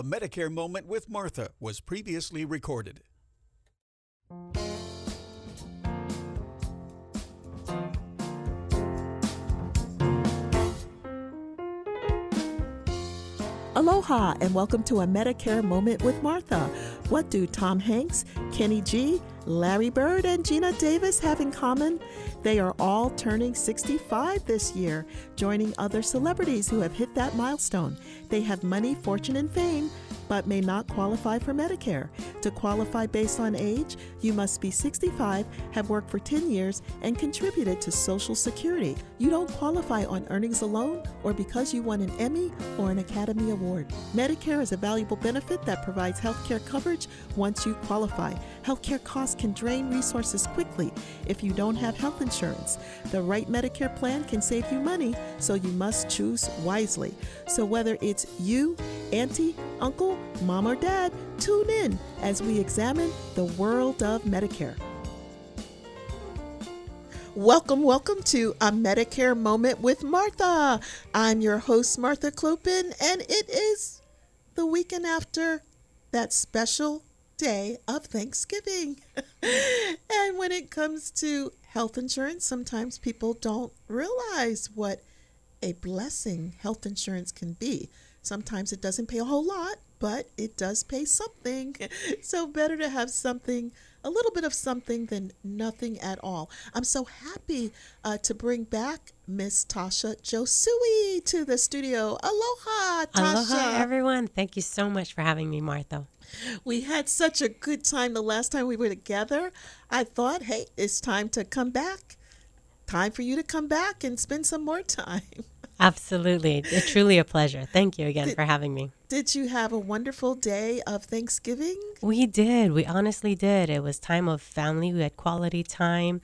A Medicare Moment with Martha was previously recorded. Aloha and welcome to a Medicare Moment with Martha. What do Tom Hanks, Kenny G, Larry Bird, and Geena Davis have in common? They are all turning 65 this year, joining other celebrities who have hit that milestone. They have money, fortune, and fame, but may not qualify for Medicare. To qualify based on age, you must be 65, have worked for 10 years, and contributed to Social Security. You don't qualify on earnings alone or because you won an Emmy or an Academy Award. Medicare is a valuable benefit that provides health care coverage once you qualify. Healthcare costs can drain resources quickly if you don't have health insurance. The right Medicare plan can save you money, so you must choose wisely. So whether it's you, auntie, uncle, mom, or dad, tune in as we examine the world of Medicare. Welcome, welcome to a Medicare Moment with Martha. I'm your host, Martha Khlopin, and it is the weekend after that special day of Thanksgiving. and when it comes to health insurance, sometimes people don't realize what a blessing health insurance can be. Sometimes it doesn't pay a whole lot, but it does pay something. So better to have something, a little bit of something than nothing at all. I'm so happy uh, to bring back Miss Tasha Josui to the studio. Aloha, Tasha. Aloha, everyone. Thank you so much for having me, Martha. We had such a good time the last time we were together. I thought, hey, it's time to come back. Time for you to come back and spend some more time. Absolutely. It's truly a pleasure. Thank you again Did- for having me. Did you have a wonderful day of Thanksgiving? We did. We honestly did. It was time of family. We had quality time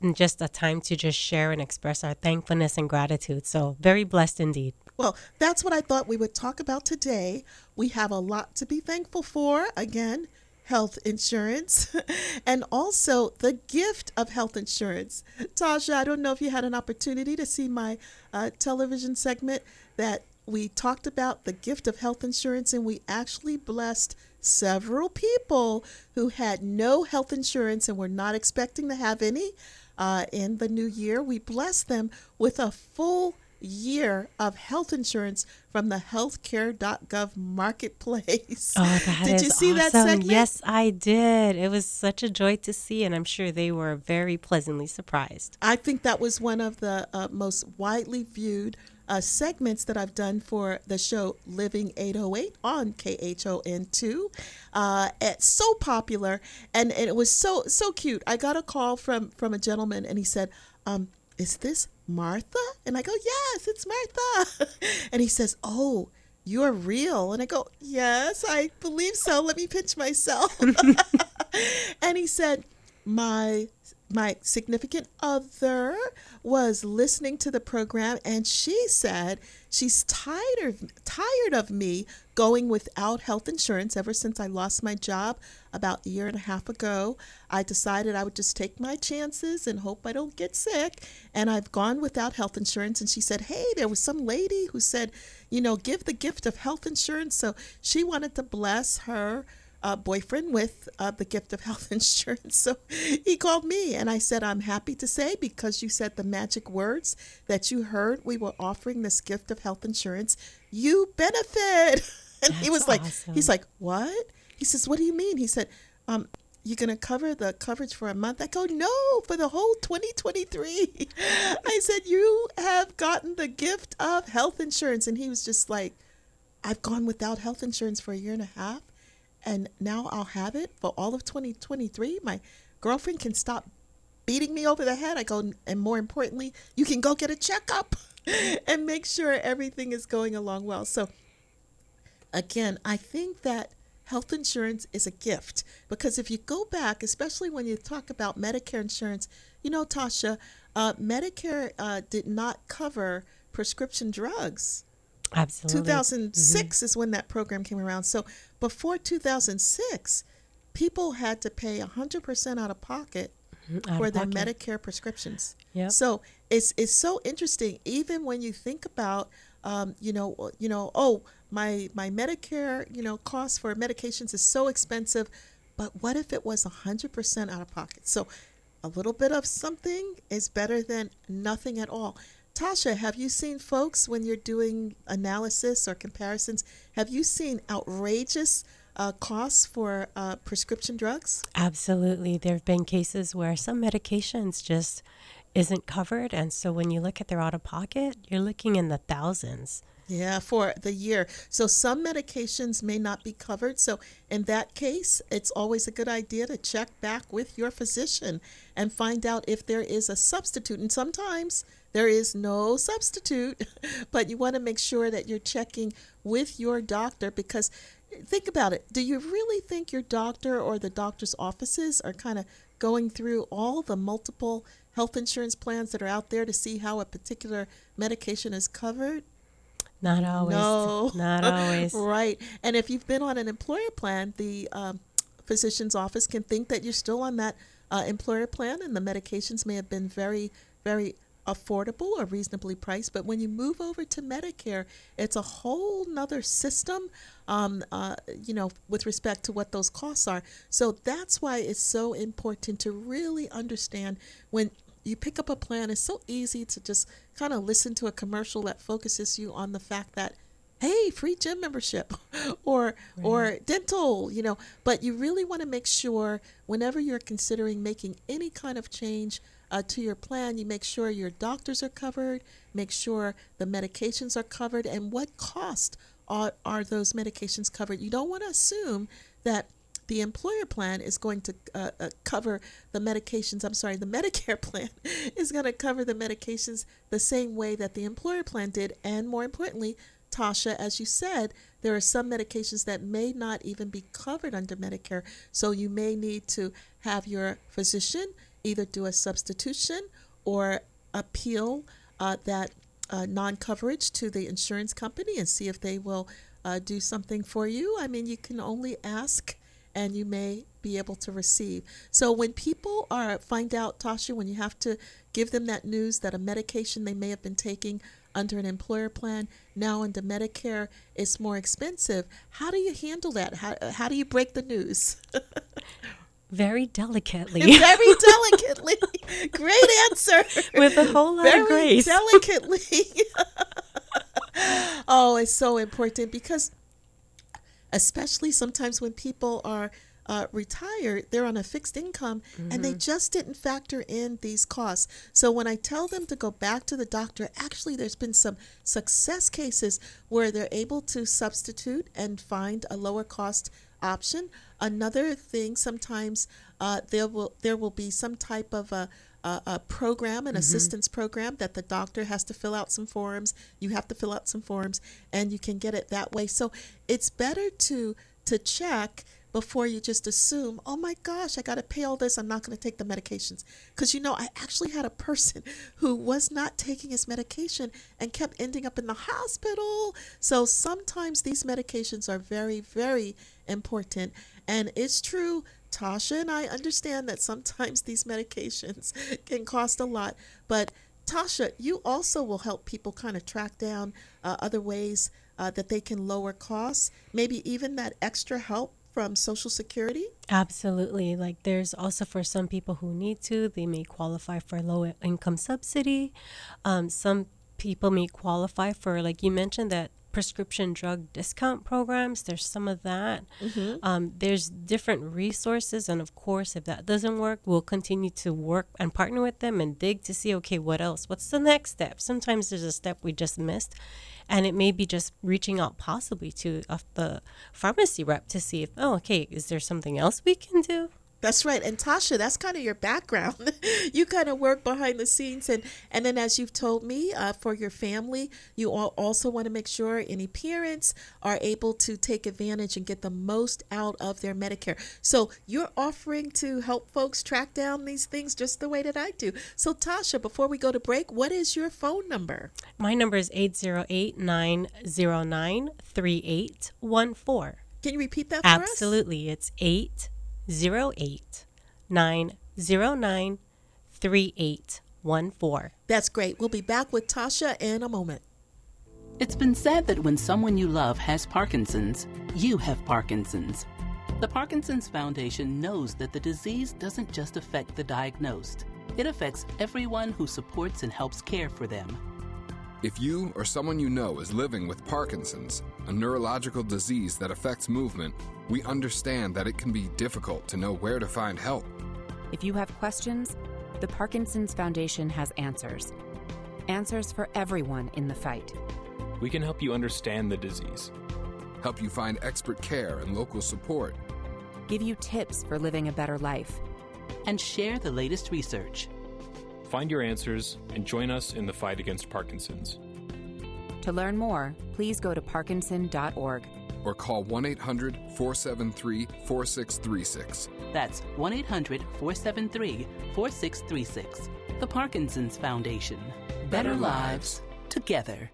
and just a time to just share and express our thankfulness and gratitude. So, very blessed indeed. Well, that's what I thought we would talk about today. We have a lot to be thankful for. Again, health insurance and also the gift of health insurance. Tasha, I don't know if you had an opportunity to see my uh, television segment that we talked about the gift of health insurance and we actually blessed several people who had no health insurance and were not expecting to have any uh, in the new year. We blessed them with a full year of health insurance from the healthcare.gov marketplace. Oh, that did is you see that awesome. segment? Yes, I did. It was such a joy to see, and I'm sure they were very pleasantly surprised. I think that was one of the uh, most widely viewed uh, segments that I've done for the show Living 808 on KHON2. Uh, it's so popular, and, and it was so so cute. I got a call from from a gentleman, and he said, um, "Is this Martha?" And I go, "Yes, it's Martha." and he says, "Oh." You're real. And I go, Yes, I believe so. Let me pinch myself. and he said, My my significant other was listening to the program and she said she's tired of tired of me going without health insurance ever since I lost my job about a year and a half ago. I decided I would just take my chances and hope I don't get sick and I've gone without health insurance and she said, "Hey, there was some lady who said, you know, give the gift of health insurance." So she wanted to bless her uh, boyfriend with uh, the gift of health insurance. So he called me and I said, I'm happy to say because you said the magic words that you heard we were offering this gift of health insurance, you benefit. And he was like, awesome. he's like, what? He says, what do you mean? He said, um, you're going to cover the coverage for a month? I go, no, for the whole 2023. I said, you have gotten the gift of health insurance. And he was just like, I've gone without health insurance for a year and a half and now I'll have it for all of 2023. My girlfriend can stop beating me over the head. I go, and more importantly, you can go get a checkup and make sure everything is going along well. So, again, I think that health insurance is a gift because if you go back, especially when you talk about Medicare insurance, you know, Tasha, uh, Medicare uh, did not cover prescription drugs. Absolutely. 2006 is when that program came around. So before 2006, people had to pay 100% out of pocket Mm-hmm. Out for of their pocket. Medicare prescriptions. Yep. So it's it's so interesting. Even when you think about, um, you know, you know, oh, my my Medicare, you know, cost for medications is so expensive, but what if it was hundred percent out of pocket? So a little bit of something is better than nothing at all. Tasha, have you seen folks when you're doing analysis or comparisons? Have you seen outrageous uh, costs for uh, prescription drugs? Absolutely. There have been cases where some medications just isn't covered. And so when you look at their out of pocket, you're looking in the thousands. Yeah, for the year. So some medications may not be covered. So in that case, it's always a good idea to check back with your physician and find out if there is a substitute. And sometimes there is no substitute, but you want to make sure that you're checking with your doctor because think about it. Do you really think your doctor or the doctor's offices are kind of going through all the multiple health insurance plans that are out there to see how a particular medication is covered? Not always. No. Not always. right. And if you've been on an employer plan, the um, physician's office can think that you're still on that uh, employer plan and the medications may have been very, very affordable or reasonably priced. But when you move over to Medicare, it's a whole nother system, um, uh, you know, with respect to what those costs are. So that's why it's so important to really understand when you pick up a plan, it's so easy to just kind of listen to a commercial that focuses you on the fact that hey free gym membership or or dental you know but you really want to make sure whenever you're considering making any kind of change uh, to your plan you make sure your doctors are covered make sure the medications are covered and what cost are, are those medications covered you don't want to assume that the employer plan is going to uh, uh, cover the medications. I'm sorry, the Medicare plan is going to cover the medications the same way that the employer plan did. And more importantly, Tasha, as you said, there are some medications that may not even be covered under Medicare. So you may need to have your physician either do a substitution or appeal uh, that uh, non coverage to the insurance company and see if they will uh, do something for you. I mean, you can only ask and you may be able to receive. So when people are find out, Tasha, when you have to give them that news that a medication they may have been taking under an employer plan now under Medicare is more expensive, how do you handle that? How, how do you break the news? Very delicately. Very delicately. Great answer. With a whole lot Very of grace. delicately. oh, it's so important because especially sometimes when people are uh, retired, they're on a fixed income and Mm-hmm. they just didn't factor in these costs. So when I tell them to go back to the doctor, actually, there's been some success cases where they're able to substitute and find a lower cost option. Another thing, sometimes uh, there will there will be some type of a a, a program, an assistance program that the doctor has to fill out some forms. You have to fill out some forms, and you can get it that way. So it's better to to check before you just assume, oh my gosh, I got to pay all this. I'm not going to take the medications. Because, you know, I actually had a person who was not taking his medication and kept ending up in the hospital. So sometimes these medications are very, very important. And it's true, Tasha and I understand that sometimes these medications can cost a lot. But Tasha, you also will help people kind of track down uh, other ways uh, that they can lower costs, maybe even that extra help from Social Security? Absolutely. Like there's also for some people who need to, they may qualify for low income subsidy. Um, some people may qualify for, like you mentioned, that prescription drug discount programs. There's some of that. Um, there's different resources, and of course, if that doesn't work, we'll continue to work and partner with them and dig to see, okay, what else? What's the next step? Sometimes there's a step we just missed, and it may be just reaching out possibly to uh, the pharmacy rep to see if, oh, okay, is there something else we can do? That's right. And Tasha, that's kind of your background. you kind of work behind the scenes. And, and then, as you've told me, uh, for your family, you all also want to make sure any parents are able to take advantage and get the most out of their Medicare. So, you're offering to help folks track down these things just the way that I do. So, Tasha, before we go to break, what is your phone number? My number is 808 909 3814. Can you repeat that for us? Absolutely. It's 808 093814. That's great. We'll be back with Tasha in a moment. It's been said that when someone you love has Parkinson's, you have Parkinson's. The Parkinson's Foundation knows that the disease doesn't just affect the diagnosed, it affects everyone who supports and helps care for them. If you or someone you know is living with Parkinson's, a neurological disease that affects movement, we understand that it can be difficult to know where to find help. If you have questions, the Parkinson's Foundation has answers. Answers for everyone in the fight. We can help you understand the disease, help you find expert care and local support, give you tips for living a better life, and share the latest research. Find your answers and join us in the fight against Parkinson's. To learn more, please go to parkinson.org or call 1 800 473 4636. That's 1 800 473 4636. The Parkinson's Foundation. Better lives together.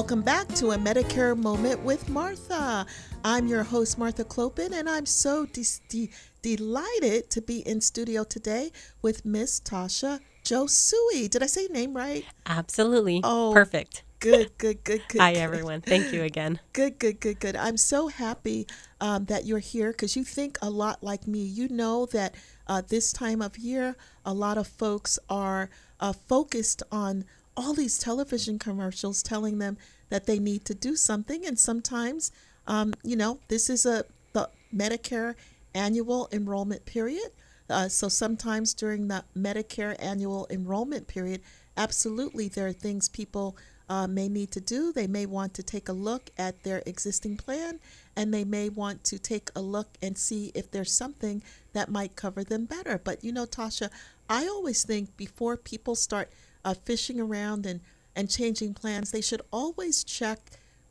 Welcome back to a Medicare Moment with Martha. I'm your host, Martha Khlopin, and I'm so de- de- delighted to be in studio today with Miss Tasha Josui. Did I say your name right? Absolutely. Oh, perfect. Good, good, good, good. Hi, good. everyone. Thank you again. Good, good, good, good. I'm so happy um, that you're here because you think a lot like me. You know that uh, this time of year, a lot of folks are uh, focused on all these television commercials telling them that they need to do something. And sometimes, um, you know, this is a the Medicare annual enrollment period. Uh, so sometimes during the Medicare annual enrollment period, absolutely there are things people uh, may need to do. They may want to take a look at their existing plan and they may want to take a look and see if there's something that might cover them better. But you know, Tasha, I always think before people start uh, fishing around and, and changing plans, they should always check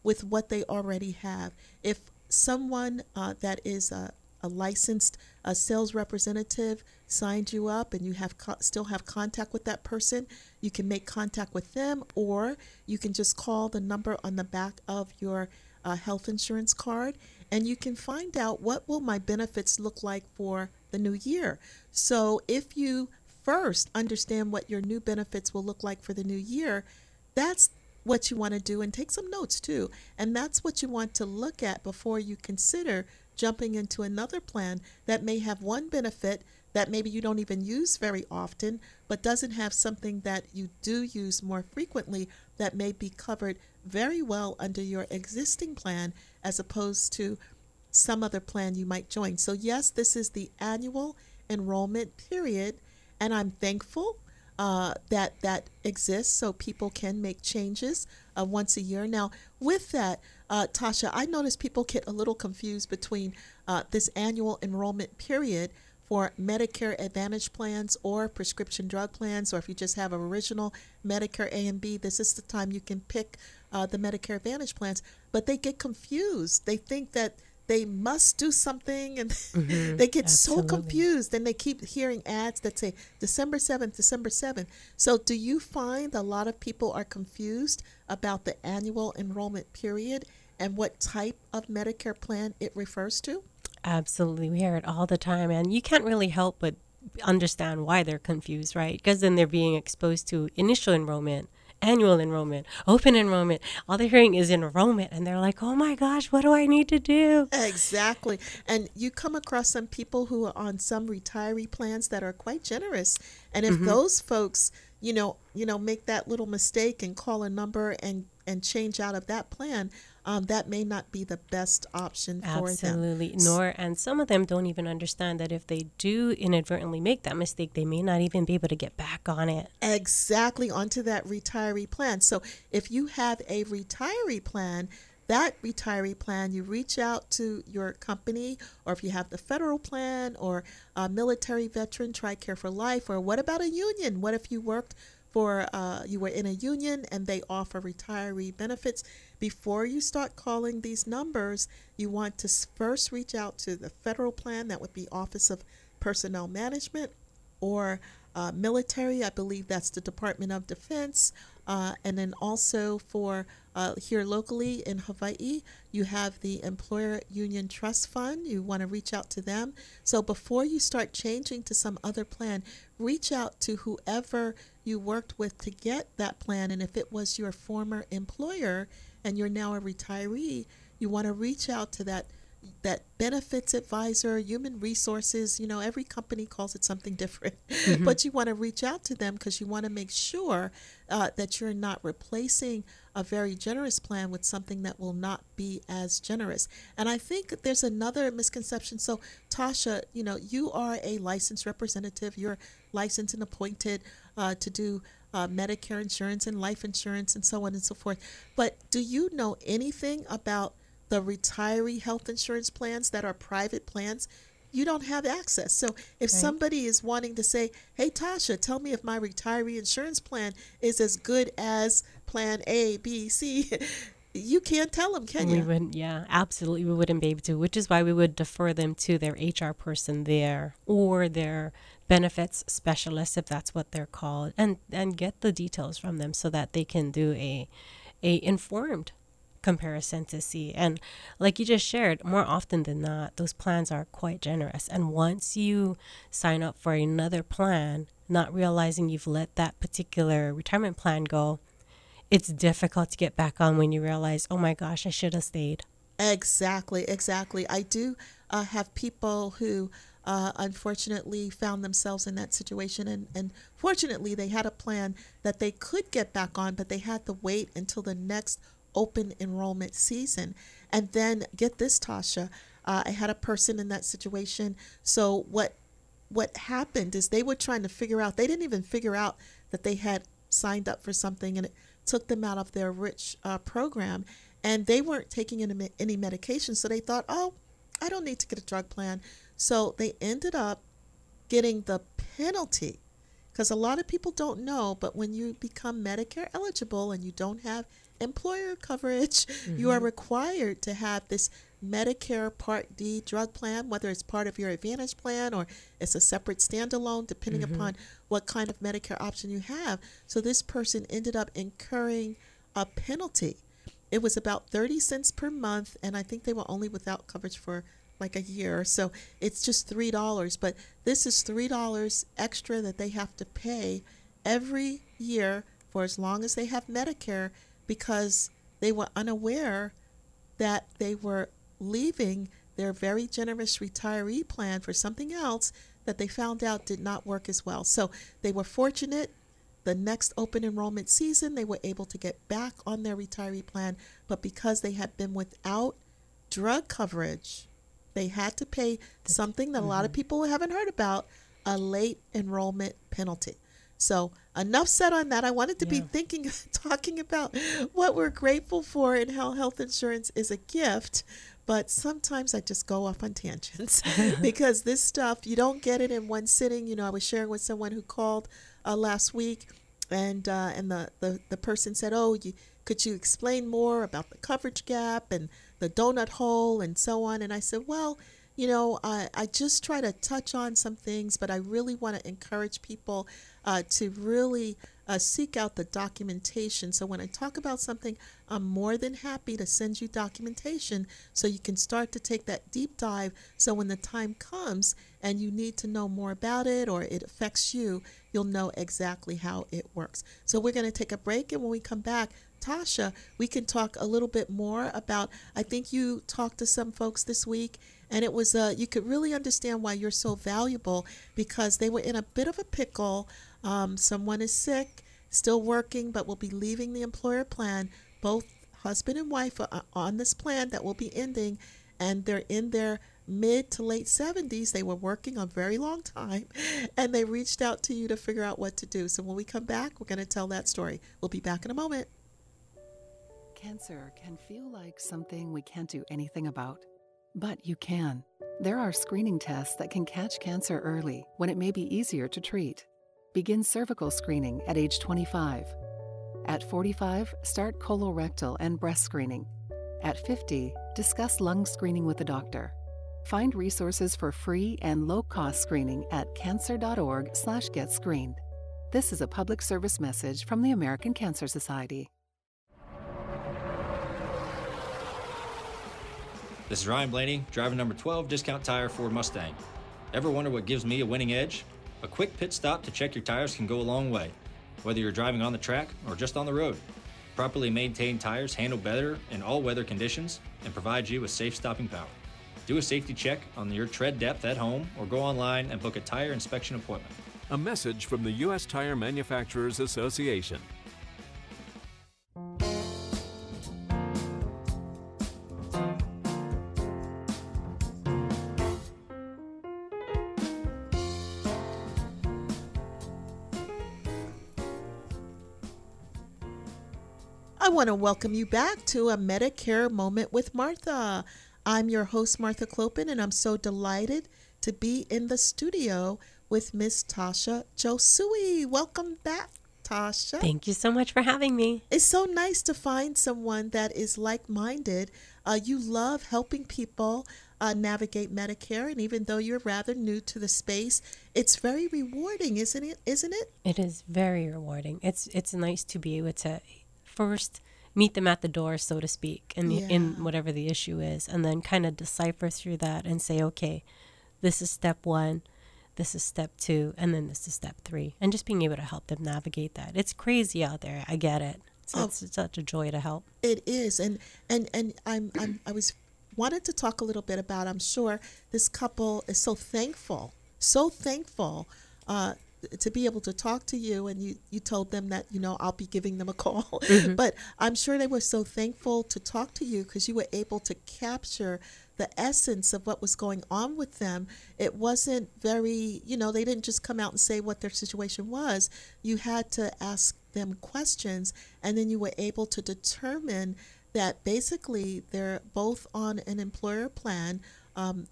with what they already have. If someone uh, that is a, a licensed uh, sales representative signed you up and you have co- still have contact with that person, you can make contact with them or you can just call the number on the back of your uh, health insurance card and you can find out what will my benefits look like for the new year. So if you first understand what your new benefits will look like for the new year, that's what you want to do and take some notes too. And that's what you want to look at before you consider jumping into another plan that may have one benefit that maybe you don't even use very often, but doesn't have something that you do use more frequently that may be covered very well under your existing plan as opposed to some other plan you might join. So, yes, this is the annual enrollment period and I'm thankful uh, that that exists so people can make changes uh, once a year. Now, with that, uh, Tasha, I notice people get a little confused between uh, this annual enrollment period for Medicare Advantage plans or prescription drug plans, or if you just have original Medicare A and B, this is the time you can pick uh, the Medicare Advantage plans. But they get confused. They think that they must do something and mm-hmm. they get Absolutely. so confused and they keep hearing ads that say December 7th, December 7th. So, do you find a lot of people are confused about the annual enrollment period and what type of Medicare plan it refers to? Absolutely. We hear it all the time, and you can't really help but understand why they're confused, right? Because then they're being exposed to initial enrollment annual enrollment, open enrollment. All they're hearing is enrollment, and they're like, oh my gosh, what do I need to do? Exactly. And you come across some people who are on some retiree plans that are quite generous. And if mm-hmm. those folks, you know, you know, make that little mistake and call a number and and change out of that plan, um, that may not be the best option for Absolutely. them. Absolutely. Nor, and some of them don't even understand that if they do inadvertently make that mistake, they may not even be able to get back on it. Exactly, onto that retiree plan. So if you have a retiree plan, that retiree plan, you reach out to your company, or if you have the federal plan or a military veteran, TRICARE for Life, or what about a union? What if you worked for uh, you were in a union and they offer retiree benefits. Before you start calling these numbers, you want to first reach out to the federal plan, that would be Office of Personnel Management, or uh, military, I believe that's the Department of Defense. Uh, and then also for uh, here locally in Hawaii, you have the Employer Union Trust Fund. You want to reach out to them. So before you start changing to some other plan, reach out to whoever you worked with to get that plan. And if it was your former employer and you're now a retiree, you want to reach out to that that benefits advisor, human resources, you know, every company calls it something different, mm-hmm. but you want to reach out to them because you want to make sure uh, that you're not replacing a very generous plan with something that will not be as generous. And I think there's another misconception. So, Tasha, you know, you are a licensed representative, you're licensed and appointed uh, to do. Uh, Medicare insurance and life insurance and so on and so forth. But do you know anything about the retiree health insurance plans that are private plans, you don't have access. So if right. somebody is wanting to say, "Hey Tasha, tell me if my retiree insurance plan is as good as plan A, B, C," you can't tell them, can we you? We wouldn't. Yeah, absolutely, we wouldn't be able to. Which is why we would defer them to their HR person there or their benefits specialist, if that's what they're called, and and get the details from them so that they can do a a informed comparison to see. And like you just shared, more often than not, those plans are quite generous. And once you sign up for another plan, not realizing you've let that particular retirement plan go, it's difficult to get back on when you realize, oh my gosh, I should have stayed. Exactly, exactly. I do uh, have people who uh, unfortunately found themselves in that situation. And, and fortunately, they had a plan that they could get back on, but they had to wait until the next open enrollment season. And then get this, Tasha, uh, I had a person in that situation. So what what happened is they were trying to figure out. They didn't even figure out that they had signed up for something, and it took them out of their rich uh, program. And they weren't taking any, any medication, so they thought, oh, I don't need to get a drug plan. So they ended up getting the penalty because a lot of people don't know, but when you become Medicare eligible and you don't have employer coverage, mm-hmm. you are mm-hmm. required to have this Medicare Part D drug plan, whether it's part of your Advantage plan or it's a separate standalone, depending mm-hmm. upon what kind of Medicare option you have. So this person ended up incurring a penalty. It was about 30 cents per month, and I think they were only without coverage for like a year. So it's just $3. But this is $3 extra that they have to pay every year for as long as they have Medicare because they were unaware that they were leaving their very generous retiree plan for something else that they found out did not work as well. So they were fortunate. The next open enrollment season, they were able to get back on their retiree plan, but because they had been without drug coverage, they had to pay something that a lot of mm-hmm. people haven't heard about a late enrollment penalty. So enough said on that. I wanted to yeah. be thinking, talking about what we're grateful for and how health insurance is a gift. But sometimes I just go off on tangents because this stuff, you don't get it in one sitting. You know, I was sharing with someone who called uh, last week and uh, and the, the, the person said, oh, you, could you explain more about the coverage gap and the donut hole and so on? And I said, well, you know, I, I just try to touch on some things, but I really want to encourage people uh, to really uh, seek out the documentation. So when I talk about something, I'm more than happy to send you documentation so you can start to take that deep dive. So when the time comes and you need to know more about it or it affects you, you'll know exactly how it works. So we're going to take a break, and when we come back, Tasha, we can talk a little bit more about. I think you talked to some folks this week and it was uh, you could really understand why you're so valuable because they were in a bit of a pickle. Um, someone is sick, still working, but will be leaving the employer plan. Both husband and wife are on this plan that will be ending, and they're in their mid to late 70s. They were working a very long time, and they reached out to you to figure out what to do. So when we come back, we're going to tell that story. We'll be back in a moment. Cancer can feel like something we can't do anything about. But you can. There are screening tests that can catch cancer early when it may be easier to treat. Begin cervical screening at age 25. At 45, start colorectal and breast screening. At 50, discuss lung screening with a doctor. Find resources for free and low-cost screening at cancer.org/getscreened. This is a public service message from the American Cancer Society. This is Ryan Blaney, driver number 12, Discount Tire Ford Mustang. Ever wonder what gives me a winning edge? A quick pit stop to check your tires can go a long way, whether you're driving on the track or just on the road. Properly maintained tires handle better in all weather conditions and provide you with safe stopping power. Do a safety check on your tread depth at home or go online and book a tire inspection appointment. A message from the U.S. Tire Manufacturers Association. I want to welcome you back to a Medicare Moment with Martha. I'm your host, Martha Khlopin, and I'm so delighted to be in the studio with Miss Tasha Josui. Welcome back, Tasha. Thank you so much for having me. It's so nice to find someone that is like minded. Uh, you love helping people uh, navigate Medicare, and even though you're rather new to the space, it's very rewarding, isn't it? Isn't it? It is very rewarding. It's it's nice to be able to first meet them at the door, so to speak, and Yeah. in whatever the issue is, and then kind of decipher through that and say, okay, this is step one, this is step two, and then this is step three, and just being able to help them navigate that. It's crazy out there. I get it. So Oh. it's such a joy to help. It is, and and and I'm, I'm I was wanted to talk a little bit about. I'm sure this couple is so thankful, so thankful. Uh, to be able to talk to you and you, you told them that you know I'll be giving them a call. But I'm sure they were so thankful to talk to you because you were able to capture the essence of what was going on with them. It wasn't very you know they didn't just come out and say what their situation was. You had to ask them questions and then you were able to determine that basically they're both on an employer plan um,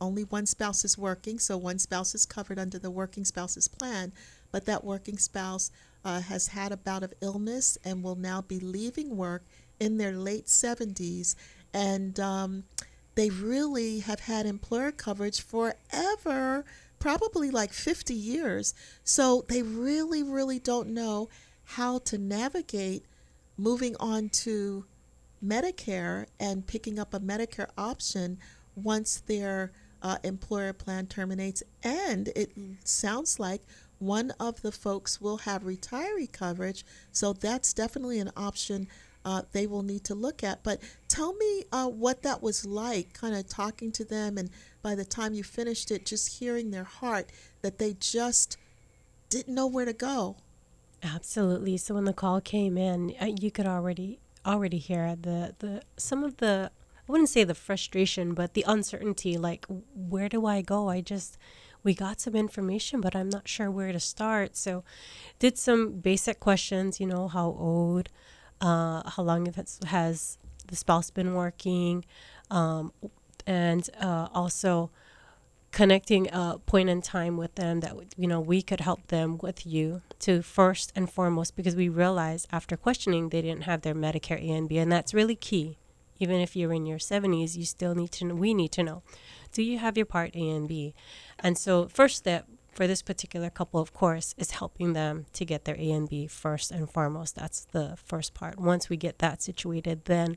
only one spouse is working, so one spouse is covered under the working spouse's plan, but that working spouse uh, has had a bout of illness and will now be leaving work in their late 70s. And um, they really have had employer coverage forever, probably like 50 years. So they really, really don't know how to navigate moving on to Medicare and picking up a Medicare option once their uh, employer plan terminates. And it sounds like one of the folks will have retiree coverage. So that's definitely an option uh, they will need to look at. But tell me uh, what that was like, kind of talking to them. And by the time you finished it, just hearing their heart that they just didn't know where to go. Absolutely. So when the call came in, uh, you could already already hear the the some of the I wouldn't say the frustration, but the uncertainty. Like, where do I go? I just we got some information, but I'm not sure where to start. So, did some basic questions. You know, how old, uh, how long has has the spouse been working, um, and uh, also connecting a point in time with them that you know we could help them with you to first and foremost because we realized after questioning they didn't have their Medicare A and B and that's really key. Even if you're in your 70s, you still need to know, we need to know, do you have your part A and B? And so first step for this particular couple, of course, is helping them to get their A and B first and foremost. That's the first part. Once we get that situated, then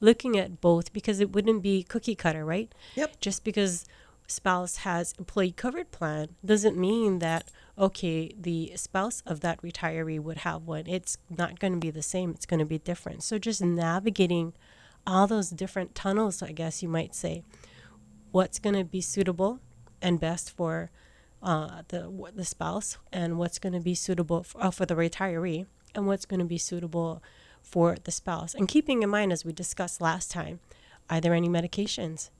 looking at both because it wouldn't be cookie cutter, right? Yep. Just because spouse has employee covered plan doesn't mean that okay the spouse of that retiree would have one it's not going to be the same it's going to be different so just navigating all those different tunnels i guess you might say what's going to be suitable and best for uh, the the spouse and what's going to be suitable for, uh, for the retiree and what's going to be suitable for the spouse. And keeping in mind as we discussed last time are there any medications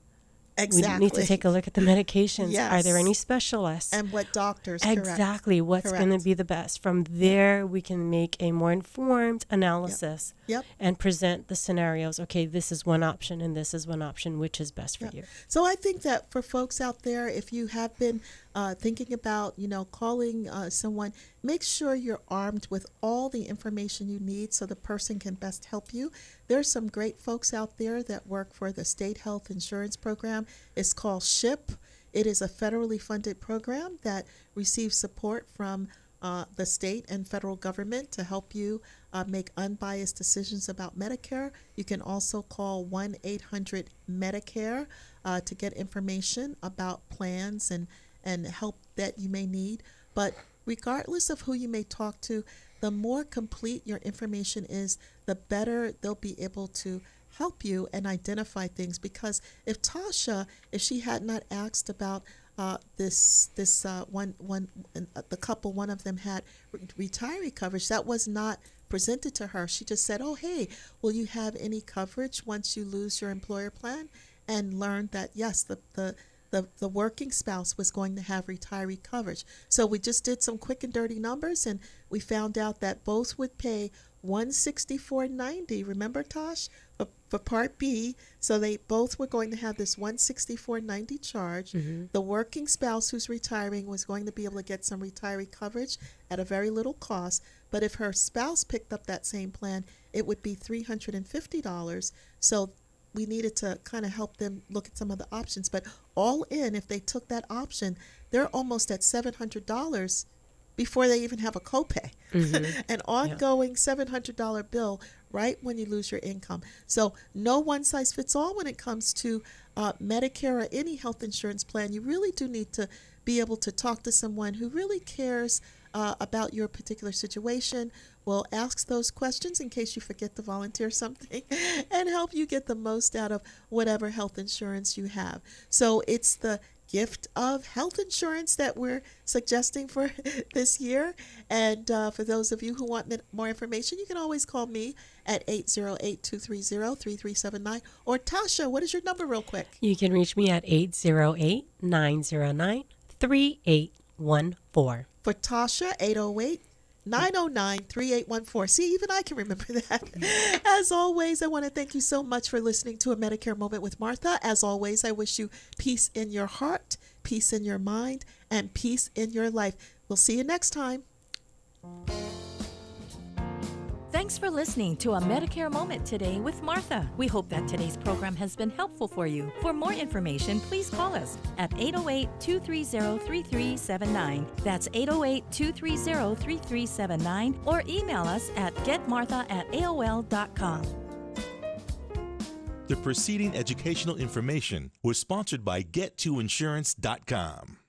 Exactly. we need to take a look at the medications. Are there any specialists? And what doctors? correct. exactly what's going to be the best. From there, we can make a more informed analysis Yep. and present the scenarios. Okay, this is one option and this is one option. Which is best for Yeah. you? So I think that for folks out there, if you have been uh, thinking about, you know, calling uh, someone, make sure you're armed with all the information you need so the person can best help you. There's some great folks out there that work for the state health insurance program It's called SHIP. It is a federally funded program that receives support from uh, the state and federal government to help you uh, make unbiased decisions about Medicare. You can also call 1 800 Medicare uh, to get information about plans and, and help that you may need. But regardless of who you may talk to, the more complete your information is, the better they'll be able to help you and identify things. Because if Tasha, if she had not asked about uh, this this uh, one one uh, the couple, one of them had retiree coverage that was not presented to her. She just said, "Oh, hey, will you have any coverage once you lose your employer plan?" And learned that yes, the the the, the working spouse was going to have retiree coverage. So we just did some quick and dirty numbers and we found out that both would pay 164.90. Remember Tosh for, for part B. So they both were going to have this 164.90 charge. Mm-hmm. The working spouse who's retiring was going to be able to get some retiree coverage at a very little cost. But if her spouse picked up that same plan, it would be $350. So we needed to kind of help them look at some of the options. But all in, if they took that option, they're almost at $700 before they even have a copay. Mm-hmm. An ongoing yeah. $700 bill right when you lose your income. So, no one size fits all when it comes to uh, Medicare or any health insurance plan. You really do need to be able to talk to someone who really cares uh, about your particular situation, will ask those questions in case you forget to volunteer something and help you get the most out of whatever health insurance you have. So it's the gift of health insurance that we're suggesting for this year. And uh, for those of you who want more information, you can always call me at 808 230 3379. Or Tasha, what is your number, real quick? You can reach me at 808 909 3814. For Tasha, 808 909 3814. See, even I can remember that. As always, I want to thank you so much for listening to a Medicare Moment with Martha. As always, I wish you peace in your heart, peace in your mind, and peace in your life. We'll see you next time. Thanks for listening to a Medicare Moment today with Martha. We hope that today's program has been helpful for you. For more information, please call us at 808 230 3379. That's 808 230 3379 or email us at getmartha at AOL.com. The preceding educational information was sponsored by Get2Insurance.com.